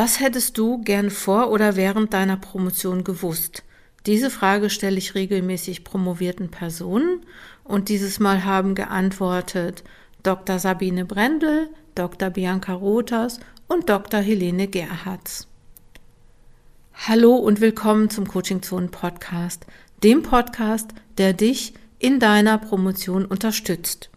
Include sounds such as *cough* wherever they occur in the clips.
Was hättest du gern vor oder während deiner Promotion gewusst? Diese Frage stelle ich regelmäßig promovierten Personen und dieses Mal haben geantwortet Dr. Sabine Brendel, Dr. Bianca Rothers und Dr. Helene Gerhards. Hallo und willkommen zum Coaching Zone Podcast, dem Podcast, der dich in deiner Promotion unterstützt.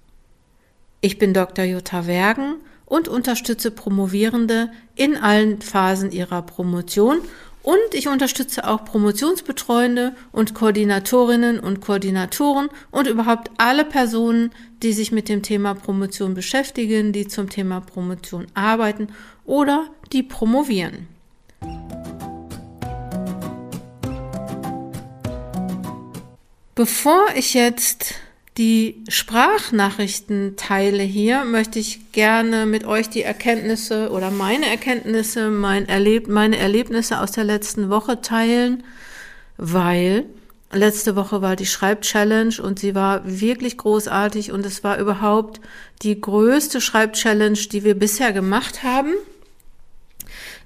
Ich bin Dr. Jutta Wergen und unterstütze Promovierende in allen Phasen ihrer Promotion und ich unterstütze auch Promotionsbetreuende und Koordinatorinnen und Koordinatoren und überhaupt alle Personen, die sich mit dem Thema Promotion beschäftigen, die zum Thema Promotion arbeiten oder die promovieren. Bevor ich jetzt die Sprachnachrichten teile hier, möchte ich gerne mit euch die Erkenntnisse oder meine Erkenntnisse, mein Erleb meine Erlebnisse aus der letzten Woche teilen, weil letzte Woche war die Schreibchallenge und sie war wirklich großartig und es war überhaupt die größte Schreibchallenge, die wir bisher gemacht haben.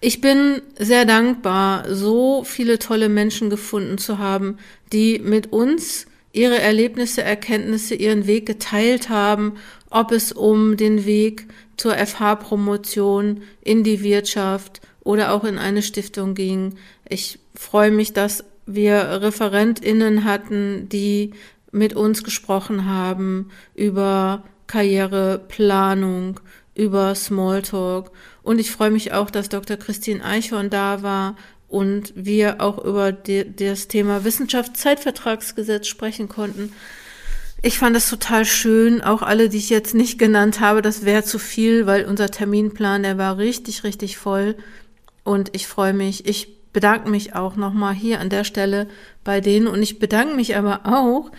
Ich bin sehr dankbar, so viele tolle Menschen gefunden zu haben, die mit uns ihre Erlebnisse, Erkenntnisse, ihren Weg geteilt haben, ob es um den Weg zur FH-Promotion in die Wirtschaft oder auch in eine Stiftung ging. Ich freue mich, dass wir ReferentInnen hatten, die mit uns gesprochen haben über Karriereplanung, über Smalltalk. Und ich freue mich auch, dass Dr. Christine Eichhorn da war und wir auch über die, das Thema Wissenschaftszeitvertragsgesetz sprechen konnten. Ich fand das total schön, auch alle, die ich jetzt nicht genannt habe, das wäre zu viel, weil unser Terminplan, der war richtig, richtig voll. Und ich freue mich, ich bedanke mich auch nochmal hier an der Stelle bei denen und ich bedanke mich aber auch,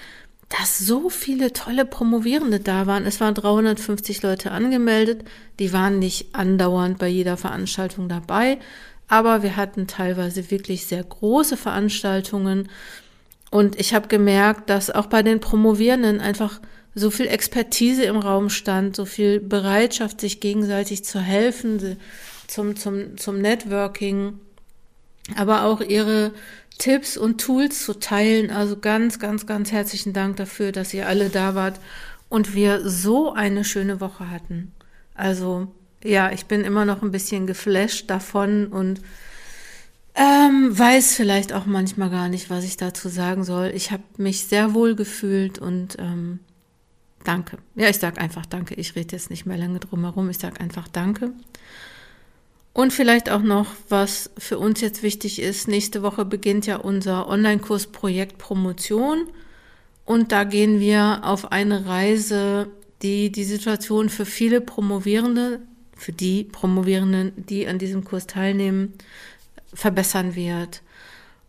dass so viele tolle Promovierende da waren. Es waren 350 Leute angemeldet, die waren nicht andauernd bei jeder Veranstaltung dabei, aber wir hatten teilweise wirklich sehr große Veranstaltungen und ich habe gemerkt, dass auch bei den Promovierenden einfach so viel Expertise im Raum stand, so viel Bereitschaft, sich gegenseitig zu helfen, zum, zum, zum Networking, aber auch ihre Tipps und Tools zu teilen. Also ganz, ganz, ganz herzlichen Dank dafür, dass ihr alle da wart und wir so eine schöne Woche hatten. Also ja, ich bin immer noch ein bisschen geflasht davon und ähm, weiß vielleicht auch manchmal gar nicht, was ich dazu sagen soll. Ich habe mich sehr wohl gefühlt und ähm, danke. Ja, ich sage einfach danke. Ich rede jetzt nicht mehr lange drum herum. Ich sage einfach danke. Und vielleicht auch noch, was für uns jetzt wichtig ist. Nächste Woche beginnt ja unser Online-Kurs Projekt Promotion. Und da gehen wir auf eine Reise, die die Situation für viele Promovierende für die Promovierenden, die an diesem Kurs teilnehmen, verbessern wird.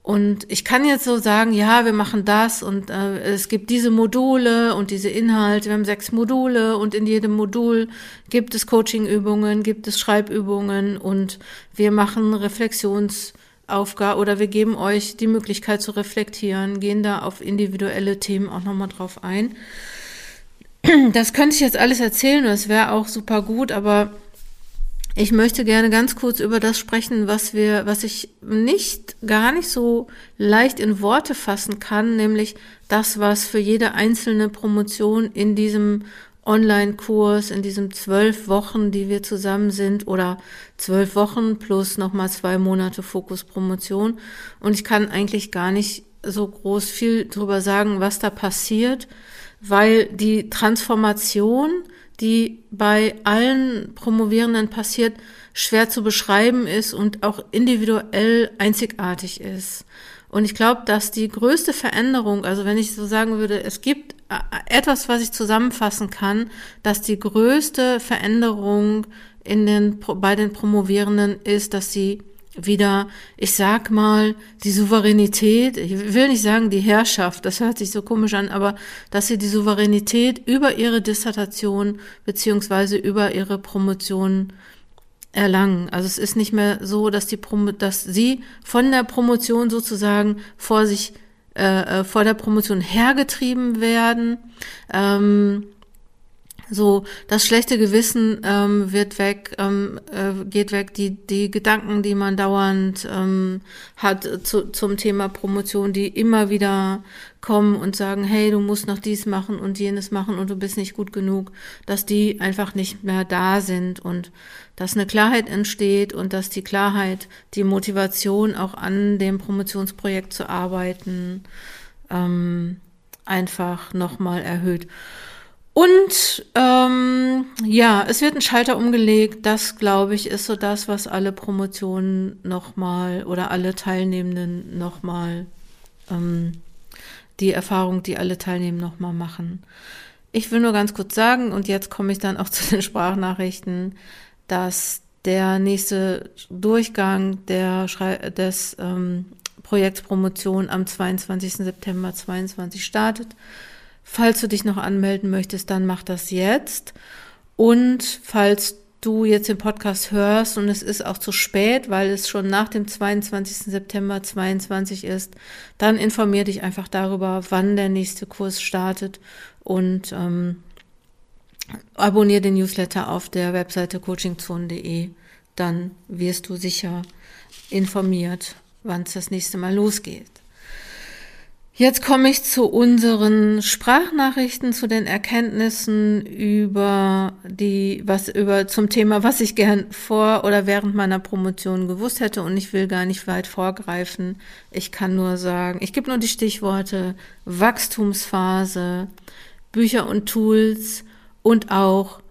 Und ich kann jetzt so sagen, ja, wir machen das und äh, es gibt diese Module und diese Inhalte. Wir haben sechs Module und in jedem Modul gibt es Coachingübungen, gibt es Schreibübungen und wir machen Reflexionsaufgaben oder wir geben euch die Möglichkeit zu reflektieren, gehen da auf individuelle Themen auch nochmal drauf ein. Das könnte ich jetzt alles erzählen und es wäre auch super gut, aber ich möchte gerne ganz kurz über das sprechen, was wir, was ich nicht, gar nicht so leicht in Worte fassen kann, nämlich das, was für jede einzelne Promotion in diesem Online-Kurs, in diesen zwölf Wochen, die wir zusammen sind, oder zwölf Wochen plus nochmal zwei Monate Fokus-Promotion. Und ich kann eigentlich gar nicht so groß viel drüber sagen, was da passiert, weil die Transformation, die bei allen Promovierenden passiert, schwer zu beschreiben ist und auch individuell einzigartig ist. Und ich glaube, dass die größte Veränderung, also wenn ich so sagen würde, es gibt äh, etwas, was ich zusammenfassen kann, dass die größte Veränderung in den, bei den Promovierenden ist, dass sie wieder, ich sag mal, die Souveränität, ich will nicht sagen die Herrschaft, das hört sich so komisch an, aber dass sie die Souveränität über ihre Dissertation beziehungsweise über ihre Promotion erlangen. Also es ist nicht mehr so, dass die Promo dass sie von der Promotion sozusagen vor sich äh, äh vor der Promotion hergetrieben werden. Ähm, so das schlechte Gewissen ähm, wird weg, ähm, äh, geht weg, die die Gedanken, die man dauernd ähm, hat zu, zum Thema Promotion, die immer wieder kommen und sagen, hey, du musst noch dies machen und jenes machen und du bist nicht gut genug, dass die einfach nicht mehr da sind und dass eine Klarheit entsteht und dass die Klarheit die Motivation auch an dem Promotionsprojekt zu arbeiten ähm, einfach nochmal erhöht. Und ähm, ja, es wird ein Schalter umgelegt. Das, glaube ich, ist so das, was alle Promotionen nochmal oder alle Teilnehmenden nochmal, ähm, die Erfahrung, die alle Teilnehmer nochmal machen. Ich will nur ganz kurz sagen, und jetzt komme ich dann auch *laughs* zu den Sprachnachrichten, dass der nächste Durchgang der Schrei des ähm, Projekts Promotion am 22. September 2022 startet. Falls du dich noch anmelden möchtest, dann mach das jetzt. Und falls du jetzt den Podcast hörst und es ist auch zu spät, weil es schon nach dem 22. September 22 ist, dann informier dich einfach darüber, wann der nächste Kurs startet und ähm, abonniere den Newsletter auf der Webseite coachingzone.de. Dann wirst du sicher informiert, wann es das nächste Mal losgeht. Jetzt komme ich zu unseren Sprachnachrichten, zu den Erkenntnissen über die, was über zum Thema, was ich gern vor oder während meiner Promotion gewusst hätte. Und ich will gar nicht weit vorgreifen. Ich kann nur sagen, ich gebe nur die Stichworte Wachstumsphase, Bücher und Tools und auch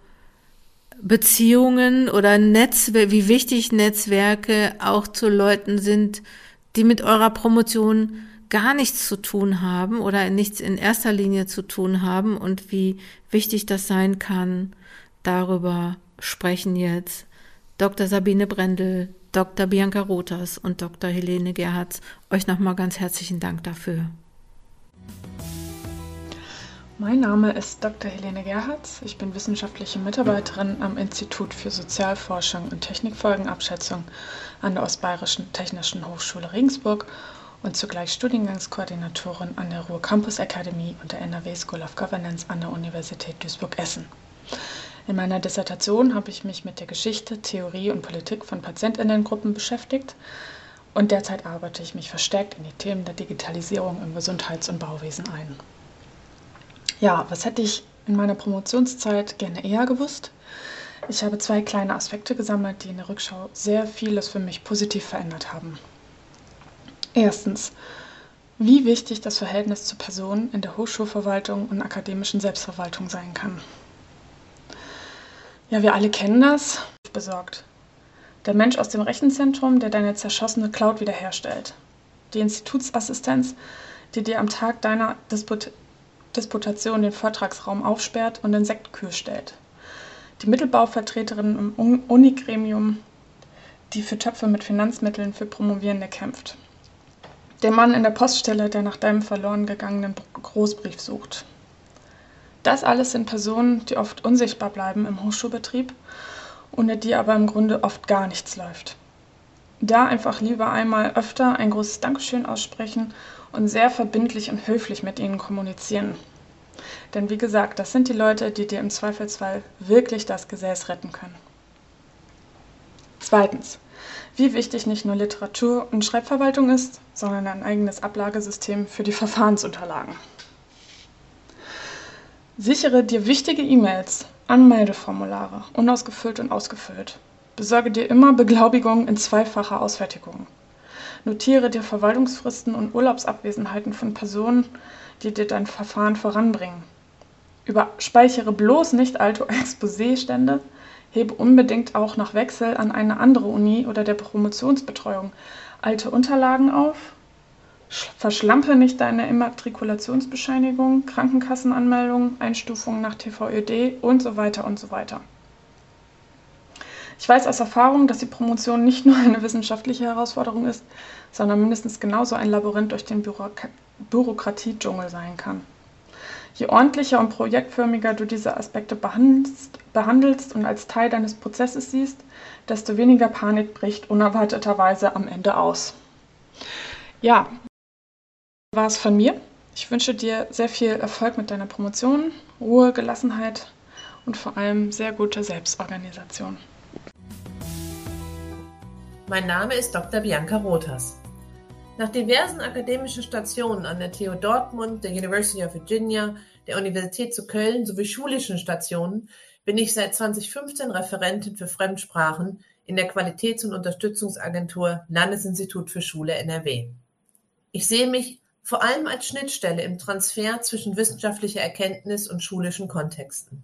Beziehungen oder Netzwerke, wie wichtig Netzwerke auch zu Leuten sind, die mit eurer Promotion gar nichts zu tun haben oder nichts in erster Linie zu tun haben und wie wichtig das sein kann, darüber sprechen jetzt Dr. Sabine Brendel, Dr. Bianca Rotas und Dr. Helene Gerhards. Euch nochmal ganz herzlichen Dank dafür. Mein Name ist Dr. Helene Gerhards. Ich bin wissenschaftliche Mitarbeiterin am Institut für Sozialforschung und Technikfolgenabschätzung an der Ostbayerischen Technischen Hochschule Regensburg und zugleich Studiengangskoordinatorin an der Ruhr Campus Akademie und der NRW School of Governance an der Universität Duisburg-Essen. In meiner Dissertation habe ich mich mit der Geschichte, Theorie und Politik von Patientinnengruppen beschäftigt und derzeit arbeite ich mich verstärkt in die Themen der Digitalisierung im Gesundheits- und Bauwesen ein. Ja, was hätte ich in meiner Promotionszeit gerne eher gewusst? Ich habe zwei kleine Aspekte gesammelt, die in der Rückschau sehr vieles für mich positiv verändert haben. Erstens, wie wichtig das Verhältnis zu Personen in der Hochschulverwaltung und akademischen Selbstverwaltung sein kann. Ja, wir alle kennen das. Besorgt. Der Mensch aus dem Rechenzentrum, der deine zerschossene Cloud wiederherstellt. Die Institutsassistenz, die dir am Tag deiner Disput Disputation den Vortragsraum aufsperrt und den Sektkühl stellt. Die Mittelbauvertreterin im Unigremium, die für Töpfe mit Finanzmitteln für Promovierende kämpft. Der Mann in der Poststelle, der nach deinem verloren gegangenen Großbrief sucht. Das alles sind Personen, die oft unsichtbar bleiben im Hochschulbetrieb, ohne die aber im Grunde oft gar nichts läuft. Da einfach lieber einmal öfter ein großes Dankeschön aussprechen und sehr verbindlich und höflich mit ihnen kommunizieren. Denn wie gesagt, das sind die Leute, die dir im Zweifelsfall wirklich das Gesäß retten können. Zweitens, wie wichtig nicht nur Literatur und Schreibverwaltung ist, sondern ein eigenes Ablagesystem für die Verfahrensunterlagen. Sichere dir wichtige E-Mails, Anmeldeformulare, unausgefüllt und ausgefüllt. Besorge dir immer Beglaubigungen in zweifacher Ausfertigung. Notiere dir Verwaltungsfristen und Urlaubsabwesenheiten von Personen, die dir dein Verfahren voranbringen. Überspeichere bloß nicht alte *laughs* Exposé-Stände, hebe unbedingt auch nach Wechsel an eine andere Uni oder der Promotionsbetreuung alte Unterlagen auf, verschlampe nicht deine Immatrikulationsbescheinigung, Krankenkassenanmeldung, Einstufung nach TVÖD und so weiter und so weiter. Ich weiß aus Erfahrung, dass die Promotion nicht nur eine wissenschaftliche Herausforderung ist, sondern mindestens genauso ein Labyrinth durch den Bürok Bürokratiedschungel sein kann. Je ordentlicher und projektförmiger du diese Aspekte behandelst, behandelst und als Teil deines Prozesses siehst, desto weniger Panik bricht unerwarteterweise am Ende aus. Ja, war es von mir. Ich wünsche dir sehr viel Erfolg mit deiner Promotion, Ruhe, Gelassenheit und vor allem sehr gute Selbstorganisation. Mein Name ist Dr. Bianca Rothers. Nach diversen akademischen Stationen an der TU Dortmund, der University of Virginia, der Universität zu Köln sowie schulischen Stationen bin ich seit 2015 Referentin für Fremdsprachen in der Qualitäts- und Unterstützungsagentur Landesinstitut für Schule NRW. Ich sehe mich vor allem als Schnittstelle im Transfer zwischen wissenschaftlicher Erkenntnis und schulischen Kontexten.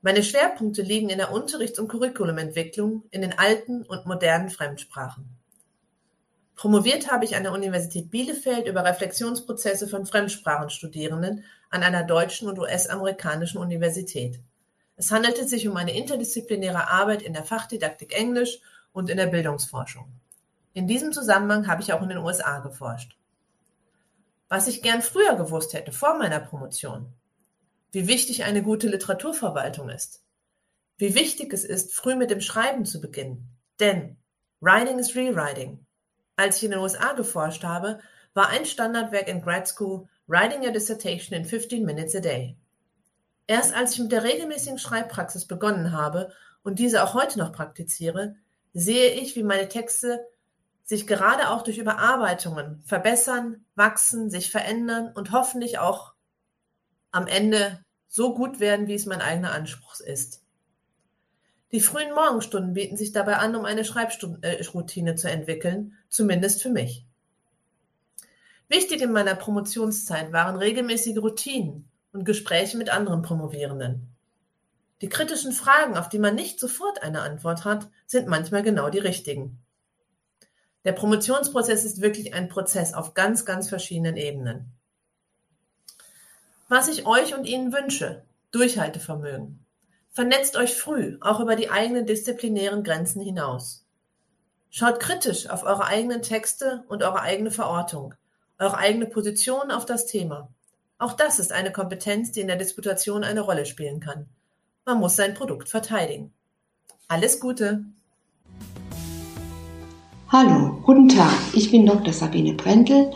Meine Schwerpunkte liegen in der Unterrichts- und Curriculumentwicklung in den alten und modernen Fremdsprachen. Promoviert habe ich an der Universität Bielefeld über Reflexionsprozesse von Fremdsprachenstudierenden an einer deutschen und US-amerikanischen Universität. Es handelte sich um eine interdisziplinäre Arbeit in der Fachdidaktik Englisch und in der Bildungsforschung. In diesem Zusammenhang habe ich auch in den USA geforscht. Was ich gern früher gewusst hätte, vor meiner Promotion. Wie wichtig eine gute Literaturverwaltung ist. Wie wichtig es ist, früh mit dem Schreiben zu beginnen. Denn Writing is Rewriting. Als ich in den USA geforscht habe, war ein Standardwerk in Grad School Writing a Dissertation in 15 Minutes a Day. Erst als ich mit der regelmäßigen Schreibpraxis begonnen habe und diese auch heute noch praktiziere, sehe ich, wie meine Texte sich gerade auch durch Überarbeitungen verbessern, wachsen, sich verändern und hoffentlich auch am Ende so gut werden, wie es mein eigener Anspruch ist. Die frühen Morgenstunden bieten sich dabei an, um eine Schreibroutine äh, zu entwickeln, zumindest für mich. Wichtig in meiner Promotionszeit waren regelmäßige Routinen und Gespräche mit anderen Promovierenden. Die kritischen Fragen, auf die man nicht sofort eine Antwort hat, sind manchmal genau die richtigen. Der Promotionsprozess ist wirklich ein Prozess auf ganz, ganz verschiedenen Ebenen. Was ich euch und Ihnen wünsche, Durchhaltevermögen. Vernetzt euch früh, auch über die eigenen disziplinären Grenzen hinaus. Schaut kritisch auf eure eigenen Texte und eure eigene Verortung, eure eigene Position auf das Thema. Auch das ist eine Kompetenz, die in der Disputation eine Rolle spielen kann. Man muss sein Produkt verteidigen. Alles Gute! Hallo, guten Tag. Ich bin Dr. Sabine Brendel,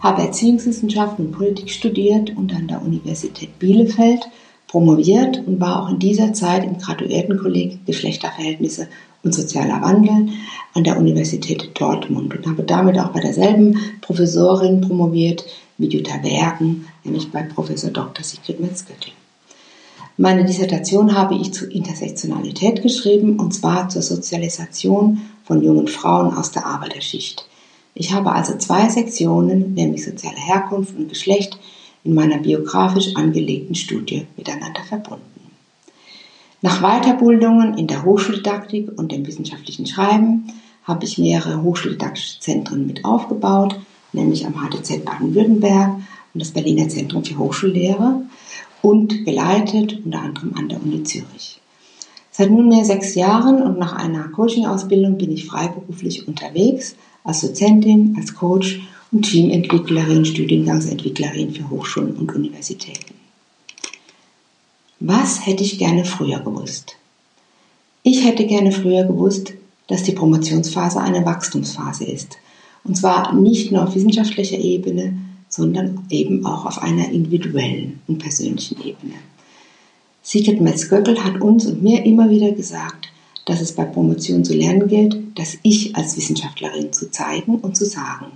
habe Erziehungswissenschaften und Politik studiert und an der Universität Bielefeld promoviert und war auch in dieser Zeit im Graduiertenkolleg Geschlechterverhältnisse und sozialer Wandel an der Universität Dortmund und habe damit auch bei derselben Professorin promoviert wie Jutta Werken, nämlich bei Professor Dr. Sigrid Metzgöttel. Meine Dissertation habe ich zu Intersektionalität geschrieben und zwar zur Sozialisation von jungen Frauen aus der Arbeiterschicht. Ich habe also zwei Sektionen, nämlich soziale Herkunft und Geschlecht, in meiner biografisch angelegten Studie miteinander verbunden. Nach Weiterbildungen in der Hochschuldidaktik und dem wissenschaftlichen Schreiben habe ich mehrere hochschuldidaktische Zentren mit aufgebaut, nämlich am HTZ Baden-Württemberg und das Berliner Zentrum für Hochschullehre und geleitet unter anderem an der Uni Zürich. Seit nunmehr sechs Jahren und nach einer Coaching-Ausbildung bin ich freiberuflich unterwegs als Dozentin, als Coach und Teamentwicklerin, Studiengangsentwicklerin für Hochschulen und Universitäten. Was hätte ich gerne früher gewusst? Ich hätte gerne früher gewusst, dass die Promotionsphase eine Wachstumsphase ist. Und zwar nicht nur auf wissenschaftlicher Ebene, sondern eben auch auf einer individuellen und persönlichen Ebene. Sigrid Metz-Göckel hat uns und mir immer wieder gesagt, dass es bei Promotion zu lernen gilt, das Ich als Wissenschaftlerin zu zeigen und zu sagen.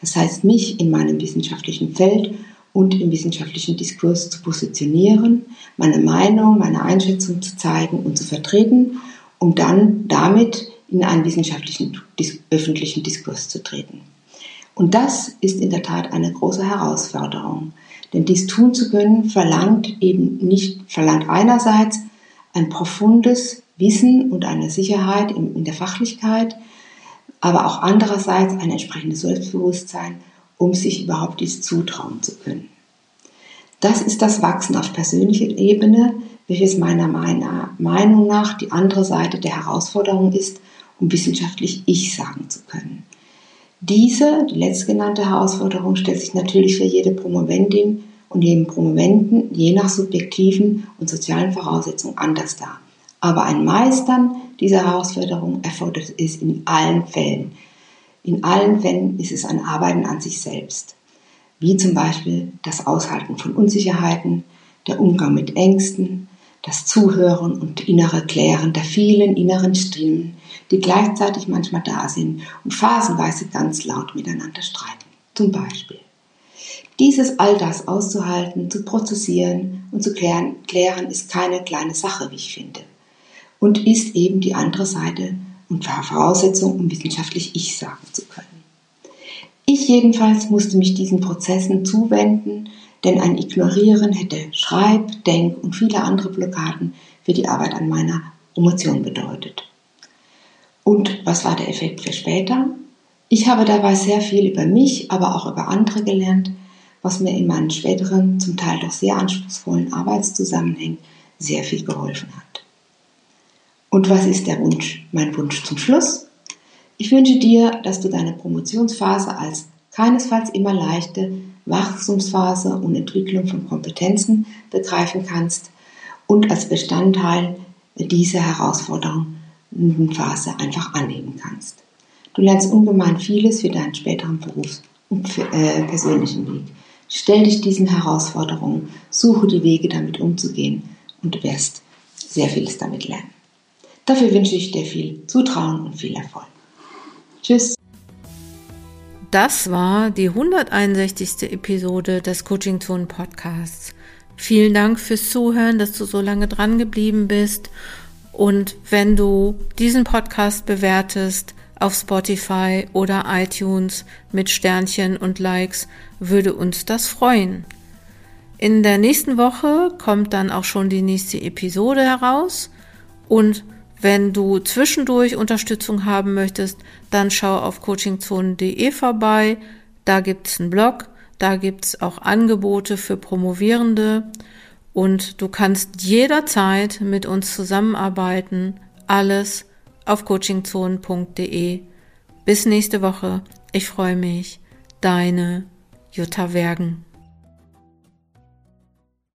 Das heißt, mich in meinem wissenschaftlichen Feld und im wissenschaftlichen Diskurs zu positionieren, meine Meinung, meine Einschätzung zu zeigen und zu vertreten, um dann damit in einen wissenschaftlichen öffentlichen Diskurs zu treten. Und das ist in der Tat eine große Herausforderung, denn dies tun zu können verlangt eben nicht, verlangt einerseits ein profundes Wissen und eine Sicherheit in der Fachlichkeit, aber auch andererseits ein entsprechendes Selbstbewusstsein, um sich überhaupt dies zutrauen zu können. Das ist das Wachsen auf persönlicher Ebene, welches meiner Meinung nach die andere Seite der Herausforderung ist, um wissenschaftlich Ich sagen zu können. Diese, die letztgenannte Herausforderung, stellt sich natürlich für jede Promovendin und jeden Promoventen je nach subjektiven und sozialen Voraussetzungen anders dar. Aber ein Meistern dieser Herausforderung erfordert es in allen Fällen. In allen Fällen ist es ein Arbeiten an sich selbst, wie zum Beispiel das Aushalten von Unsicherheiten, der Umgang mit Ängsten, das Zuhören und innere Klären der vielen inneren Stimmen, die gleichzeitig manchmal da sind und phasenweise ganz laut miteinander streiten. Zum Beispiel. Dieses all das auszuhalten, zu prozessieren und zu klären, klären ist keine kleine Sache, wie ich finde. Und ist eben die andere Seite und Voraussetzung, um wissenschaftlich Ich sagen zu können. Ich jedenfalls musste mich diesen Prozessen zuwenden, denn ein Ignorieren hätte Schreib-, Denk- und viele andere Blockaden für die Arbeit an meiner Promotion bedeutet. Und was war der Effekt für später? Ich habe dabei sehr viel über mich, aber auch über andere gelernt, was mir in meinen späteren, zum Teil doch sehr anspruchsvollen Arbeitszusammenhängen sehr viel geholfen hat. Und was ist der Wunsch, mein Wunsch zum Schluss? Ich wünsche dir, dass du deine Promotionsphase als keinesfalls immer leichte Wachstumsphase und Entwicklung von Kompetenzen begreifen kannst und als Bestandteil dieser herausfordernden Phase einfach annehmen kannst. Du lernst ungemein vieles für deinen späteren Berufs- und für, äh, persönlichen Weg. Stell dich diesen Herausforderungen, suche die Wege damit umzugehen und du wirst sehr vieles damit lernen. Dafür wünsche ich dir viel Zutrauen und viel Erfolg. Tschüss. Das war die 161. Episode des Coaching Zone Podcasts. Vielen Dank fürs Zuhören, dass du so lange dran geblieben bist. Und wenn du diesen Podcast bewertest auf Spotify oder iTunes mit Sternchen und Likes, würde uns das freuen. In der nächsten Woche kommt dann auch schon die nächste Episode heraus und wenn du zwischendurch Unterstützung haben möchtest, dann schau auf coachingzone.de vorbei. Da gibt's einen Blog, da gibt's auch Angebote für Promovierende und du kannst jederzeit mit uns zusammenarbeiten. Alles auf coachingzone.de. Bis nächste Woche. Ich freue mich. Deine Jutta Wergen.